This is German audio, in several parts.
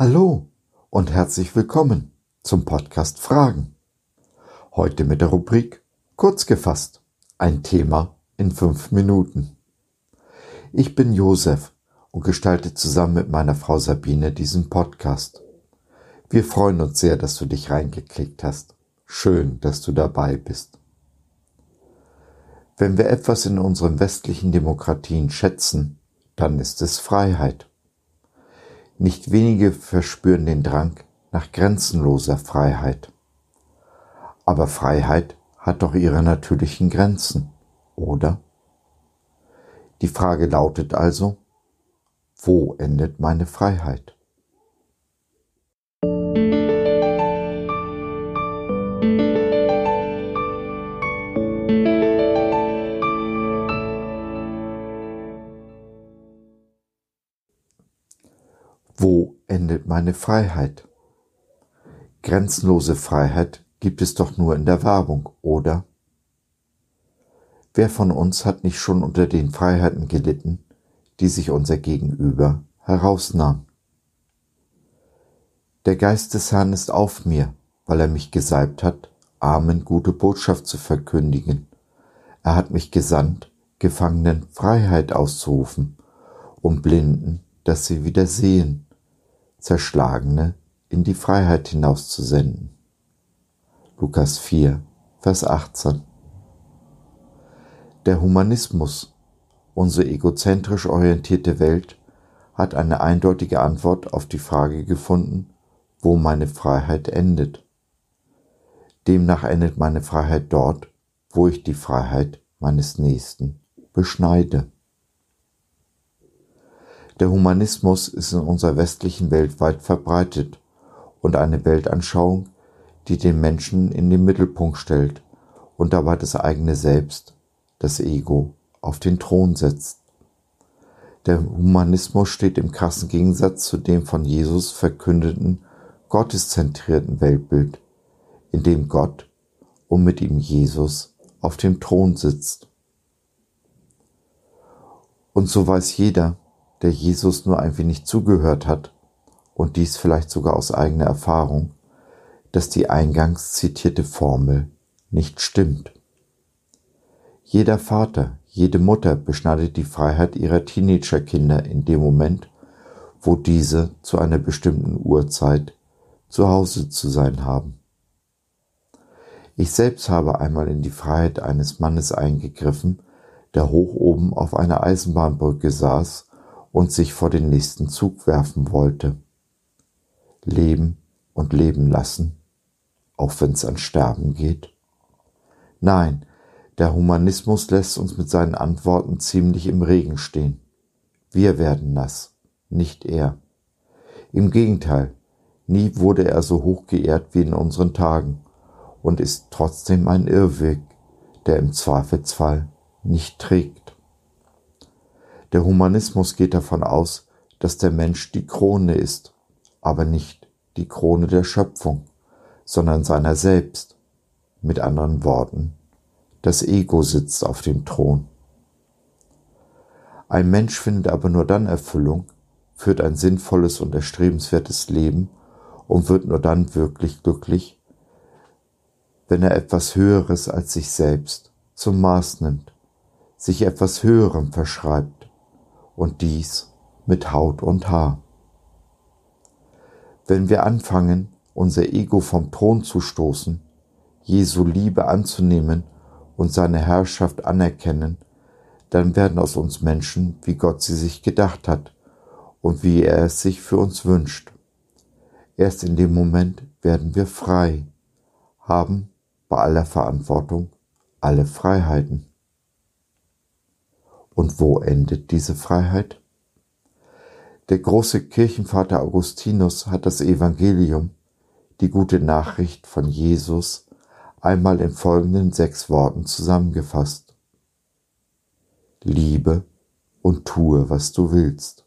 Hallo und herzlich willkommen zum Podcast Fragen. Heute mit der Rubrik Kurz gefasst, ein Thema in fünf Minuten. Ich bin Josef und gestalte zusammen mit meiner Frau Sabine diesen Podcast. Wir freuen uns sehr, dass du dich reingeklickt hast. Schön, dass du dabei bist. Wenn wir etwas in unseren westlichen Demokratien schätzen, dann ist es Freiheit. Nicht wenige verspüren den Drang nach grenzenloser Freiheit. Aber Freiheit hat doch ihre natürlichen Grenzen, oder? Die Frage lautet also, wo endet meine Freiheit? Wo endet meine Freiheit? Grenzenlose Freiheit gibt es doch nur in der Werbung, oder? Wer von uns hat nicht schon unter den Freiheiten gelitten, die sich unser Gegenüber herausnahm? Der Geist des Herrn ist auf mir, weil er mich gesalbt hat, Armen gute Botschaft zu verkündigen. Er hat mich gesandt, Gefangenen Freiheit auszurufen, um Blinden, dass sie wieder sehen, Zerschlagene in die Freiheit hinauszusenden. Lukas 4, Vers 18. Der Humanismus, unsere egozentrisch orientierte Welt, hat eine eindeutige Antwort auf die Frage gefunden, wo meine Freiheit endet. Demnach endet meine Freiheit dort, wo ich die Freiheit meines Nächsten beschneide. Der Humanismus ist in unserer westlichen Welt weit verbreitet und eine Weltanschauung, die den Menschen in den Mittelpunkt stellt und dabei das eigene Selbst, das Ego, auf den Thron setzt. Der Humanismus steht im krassen Gegensatz zu dem von Jesus verkündeten gotteszentrierten Weltbild, in dem Gott und mit ihm Jesus auf dem Thron sitzt. Und so weiß jeder, der Jesus nur ein wenig zugehört hat, und dies vielleicht sogar aus eigener Erfahrung, dass die eingangs zitierte Formel nicht stimmt. Jeder Vater, jede Mutter beschneidet die Freiheit ihrer Teenagerkinder in dem Moment, wo diese zu einer bestimmten Uhrzeit zu Hause zu sein haben. Ich selbst habe einmal in die Freiheit eines Mannes eingegriffen, der hoch oben auf einer Eisenbahnbrücke saß und sich vor den nächsten Zug werfen wollte. Leben und leben lassen, auch wenn es an Sterben geht? Nein, der Humanismus lässt uns mit seinen Antworten ziemlich im Regen stehen. Wir werden nass, nicht er. Im Gegenteil, nie wurde er so hoch geehrt wie in unseren Tagen und ist trotzdem ein Irrweg, der im Zweifelsfall nicht trägt. Der Humanismus geht davon aus, dass der Mensch die Krone ist, aber nicht die Krone der Schöpfung, sondern seiner selbst. Mit anderen Worten, das Ego sitzt auf dem Thron. Ein Mensch findet aber nur dann Erfüllung, führt ein sinnvolles und erstrebenswertes Leben und wird nur dann wirklich glücklich, wenn er etwas Höheres als sich selbst zum Maß nimmt, sich etwas Höherem verschreibt und dies mit Haut und Haar. Wenn wir anfangen, unser Ego vom Thron zu stoßen, Jesu Liebe anzunehmen und seine Herrschaft anerkennen, dann werden aus uns Menschen, wie Gott sie sich gedacht hat und wie er es sich für uns wünscht. Erst in dem Moment werden wir frei, haben bei aller Verantwortung alle Freiheiten. Und wo endet diese Freiheit? Der große Kirchenvater Augustinus hat das Evangelium, die gute Nachricht von Jesus, einmal in folgenden sechs Worten zusammengefasst. Liebe und tue, was du willst.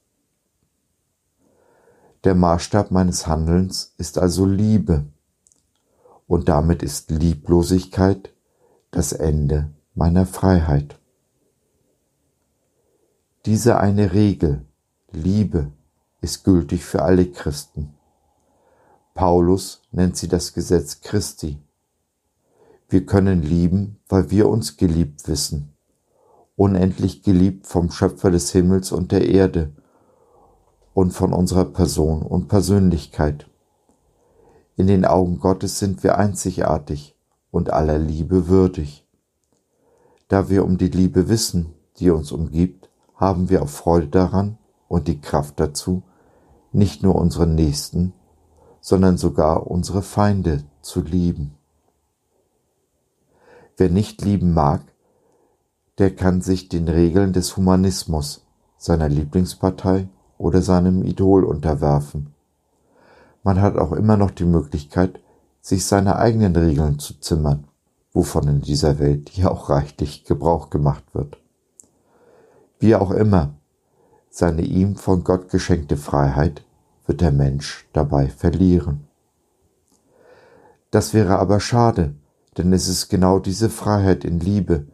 Der Maßstab meines Handelns ist also Liebe, und damit ist Lieblosigkeit das Ende meiner Freiheit. Diese eine Regel, Liebe, ist gültig für alle Christen, Paulus nennt sie das Gesetz Christi. Wir können lieben, weil wir uns geliebt wissen, unendlich geliebt vom Schöpfer des Himmels und der Erde und von unserer Person und Persönlichkeit. In den Augen Gottes sind wir einzigartig und aller Liebe würdig. Da wir um die Liebe wissen, die uns umgibt, haben wir auch Freude daran und die Kraft dazu, nicht nur unseren Nächsten, sondern sogar unsere Feinde zu lieben. Wer nicht lieben mag, der kann sich den Regeln des Humanismus, seiner Lieblingspartei oder seinem Idol unterwerfen. Man hat auch immer noch die Möglichkeit, sich seine eigenen Regeln zu zimmern, wovon in dieser Welt ja auch reichlich Gebrauch gemacht wird. Wie auch immer, seine ihm von Gott geschenkte Freiheit wird der Mensch dabei verlieren. Das wäre aber schade, denn es ist genau diese Freiheit in Liebe,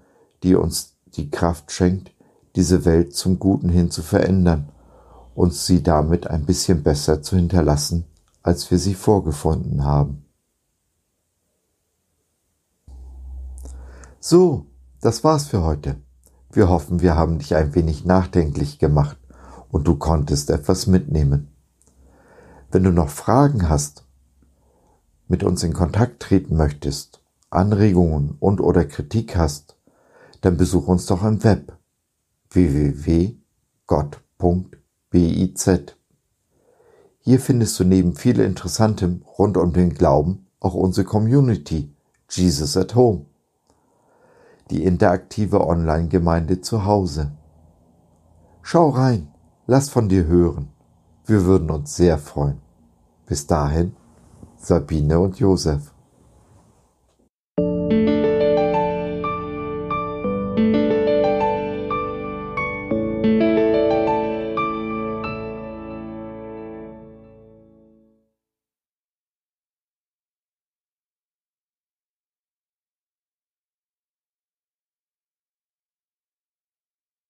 die uns die Kraft schenkt, diese Welt zum Guten hin zu verändern und sie damit ein bisschen besser zu hinterlassen, als wir sie vorgefunden haben. So, das war's für heute. Wir hoffen, wir haben dich ein wenig nachdenklich gemacht und du konntest etwas mitnehmen. Wenn du noch Fragen hast, mit uns in Kontakt treten möchtest, Anregungen und oder Kritik hast, dann besuch uns doch im Web www.gott.biz. Hier findest du neben viel Interessantem rund um den Glauben auch unsere Community Jesus at Home die interaktive Online-Gemeinde zu Hause. Schau rein, lass von dir hören. Wir würden uns sehr freuen. Bis dahin, Sabine und Josef. Musik